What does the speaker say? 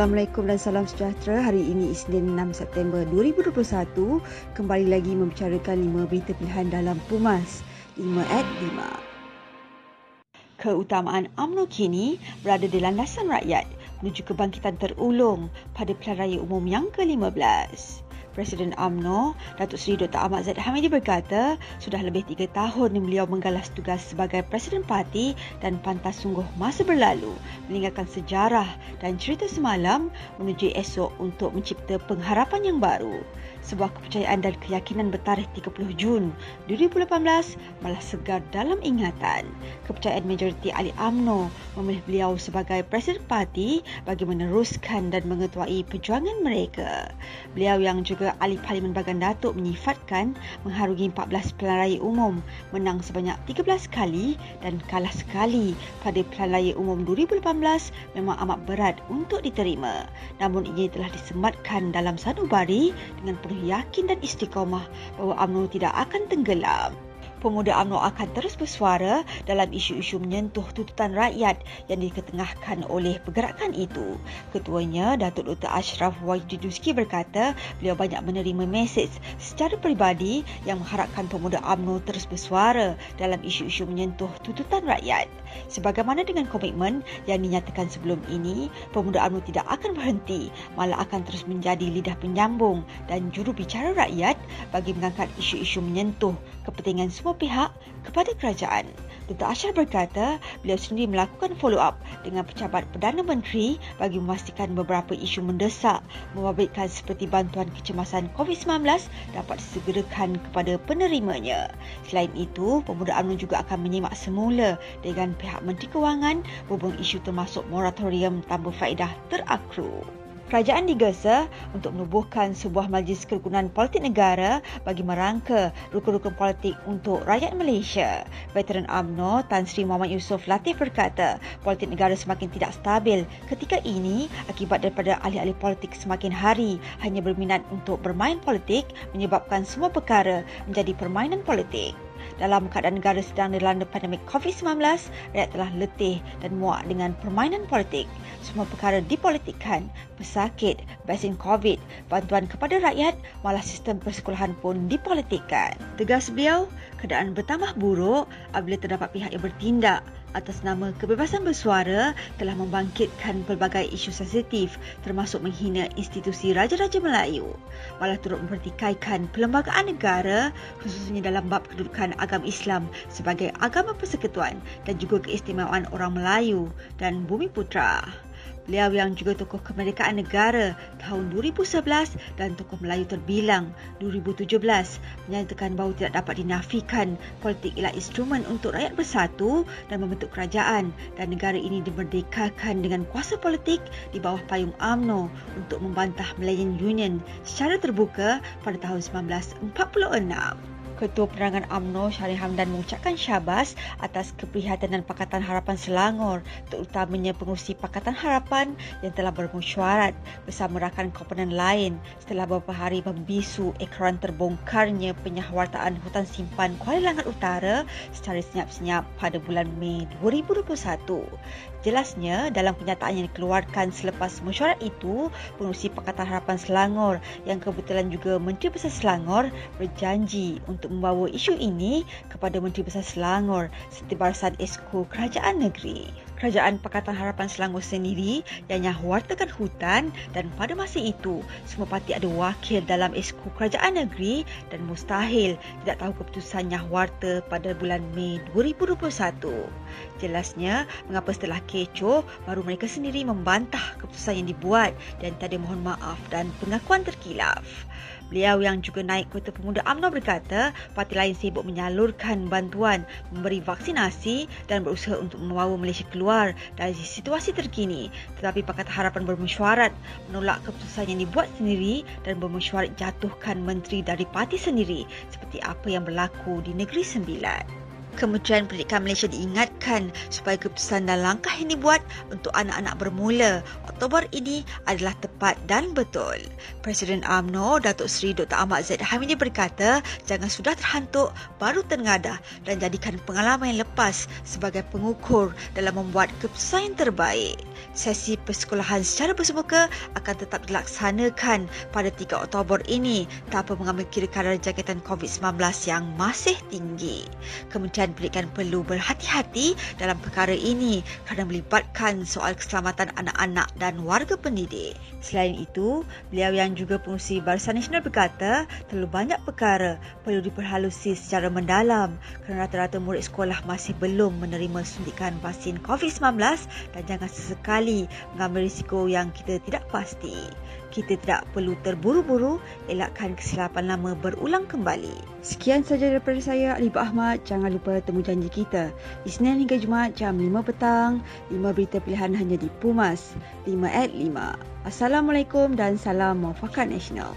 Assalamualaikum dan salam sejahtera. Hari ini Isnin 6 September 2021. Kembali lagi membicarakan 5 berita pilihan dalam Pumas 5 at 5. Keutamaan UMNO kini berada di landasan rakyat menuju kebangkitan terulung pada pilihan raya umum yang ke-15. Presiden UMNO, Datuk Seri Dr. Ahmad Zaid Hamidi berkata, sudah lebih tiga tahun beliau menggalas tugas sebagai Presiden Parti dan pantas sungguh masa berlalu meninggalkan sejarah dan cerita semalam menuju esok untuk mencipta pengharapan yang baru sebuah kepercayaan dan keyakinan bertarikh 30 Jun 2018 malah segar dalam ingatan. Kepercayaan majoriti ahli AMNO memilih beliau sebagai Presiden Parti bagi meneruskan dan mengetuai perjuangan mereka. Beliau yang juga ahli Parlimen Bagan Datuk menyifatkan mengharungi 14 pilihan raya umum, menang sebanyak 13 kali dan kalah sekali pada pilihan raya umum 2018 memang amat berat untuk diterima. Namun ia telah disematkan dalam sanubari dengan penuh yakin dan istiqamah bahawa UMNO tidak akan tenggelam pemuda UMNO akan terus bersuara dalam isu-isu menyentuh tuntutan rakyat yang diketengahkan oleh pergerakan itu. Ketuanya, Datuk Dr. Ashraf Wajiduski berkata beliau banyak menerima mesej secara peribadi yang mengharapkan pemuda UMNO terus bersuara dalam isu-isu menyentuh tuntutan rakyat. Sebagaimana dengan komitmen yang dinyatakan sebelum ini, pemuda UMNO tidak akan berhenti, malah akan terus menjadi lidah penyambung dan juru bicara rakyat bagi mengangkat isu-isu menyentuh kepentingan semua semua pihak kepada kerajaan. Dr. Ashar berkata beliau sendiri melakukan follow-up dengan pejabat Perdana Menteri bagi memastikan beberapa isu mendesak membabitkan seperti bantuan kecemasan COVID-19 dapat disegerakan kepada penerimanya. Selain itu, pemuda UMNO juga akan menyimak semula dengan pihak Menteri Kewangan berhubung isu termasuk moratorium tanpa faedah terakrur kerajaan digesa untuk menubuhkan sebuah majlis kerukunan politik negara bagi merangka rukun-rukun politik untuk rakyat Malaysia. Veteran UMNO Tan Sri Muhammad Yusof Latif berkata, politik negara semakin tidak stabil ketika ini akibat daripada ahli-ahli politik semakin hari hanya berminat untuk bermain politik menyebabkan semua perkara menjadi permainan politik. Dalam keadaan negara sedang dilanda pandemik COVID-19, rakyat telah letih dan muak dengan permainan politik. Semua perkara dipolitikkan, pesakit, vaksin COVID, bantuan kepada rakyat, malah sistem persekolahan pun dipolitikkan. Tegas beliau, keadaan bertambah buruk apabila terdapat pihak yang bertindak atas nama kebebasan bersuara telah membangkitkan pelbagai isu sensitif termasuk menghina institusi Raja-Raja Melayu. Malah turut mempertikaikan perlembagaan negara khususnya dalam bab kedudukan agama Islam sebagai agama persekutuan dan juga keistimewaan orang Melayu dan Bumi Putra. Beliau yang juga tokoh kemerdekaan negara tahun 2011 dan tokoh Melayu terbilang 2017 menyatakan bahawa tidak dapat dinafikan politik ialah instrumen untuk rakyat bersatu dan membentuk kerajaan dan negara ini dimerdekakan dengan kuasa politik di bawah payung AMNO untuk membantah Malayan Union secara terbuka pada tahun 1946. Ketua Penerangan AMNO Syarif Hamdan mengucapkan syabas atas keprihatinan Pakatan Harapan Selangor terutamanya pengurusi Pakatan Harapan yang telah bermusyawarat bersama rakan komponen lain setelah beberapa hari membisu ekoran terbongkarnya penyahwartaan hutan simpan Kuala Langat Utara secara senyap-senyap pada bulan Mei 2021. Jelasnya, dalam kenyataan yang dikeluarkan selepas mesyuarat itu, pengurusi Pakatan Harapan Selangor yang kebetulan juga Menteri Besar Selangor berjanji untuk membawa isu ini kepada Menteri Besar Selangor serta barisan esko kerajaan negeri. Kerajaan Pakatan Harapan Selangor sendiri yang nyahwartakan hutan dan pada masa itu semua parti ada wakil dalam esko kerajaan negeri dan mustahil tidak tahu keputusan nyahwarta pada bulan Mei 2021. Jelasnya mengapa setelah kecoh baru mereka sendiri membantah keputusan yang dibuat dan tadi mohon maaf dan pengakuan terkilaf. Beliau yang juga naik kota pemuda UMNO berkata, parti lain sibuk menyalurkan bantuan, memberi vaksinasi dan berusaha untuk membawa Malaysia keluar dari situasi terkini. Tetapi Pakatan Harapan bermesyuarat menolak keputusan yang dibuat sendiri dan bermesyuarat jatuhkan menteri dari parti sendiri seperti apa yang berlaku di Negeri Sembilan. Kementerian Pendidikan Malaysia diingatkan supaya keputusan dan langkah yang dibuat untuk anak-anak bermula Oktober ini adalah tepat dan betul. Presiden AMNO, Datuk Seri Dr. Ahmad Zaid Hamidi berkata, jangan sudah terhantuk, baru tengadah dan jadikan pengalaman yang lepas sebagai pengukur dalam membuat keputusan yang terbaik. Sesi persekolahan secara bersemuka akan tetap dilaksanakan pada 3 Oktober ini tanpa mengambil kira kadar jangkitan COVID-19 yang masih tinggi. Kementerian dan pendidikan perlu berhati-hati dalam perkara ini kerana melibatkan soal keselamatan anak-anak dan warga pendidik. Selain itu, beliau yang juga pengurusi Barisan Nasional berkata terlalu banyak perkara perlu diperhalusi secara mendalam kerana rata-rata murid sekolah masih belum menerima suntikan vaksin COVID-19 dan jangan sesekali mengambil risiko yang kita tidak pasti. Kita tidak perlu terburu-buru elakkan kesilapan lama berulang kembali. Sekian sahaja daripada saya, Alif Ahmad. Jangan lupa temu janji kita. Isnin hingga Jumaat jam 5 petang. 5 berita pilihan hanya di Pumas. 5 at 5. Assalamualaikum dan salam muafakat nasional.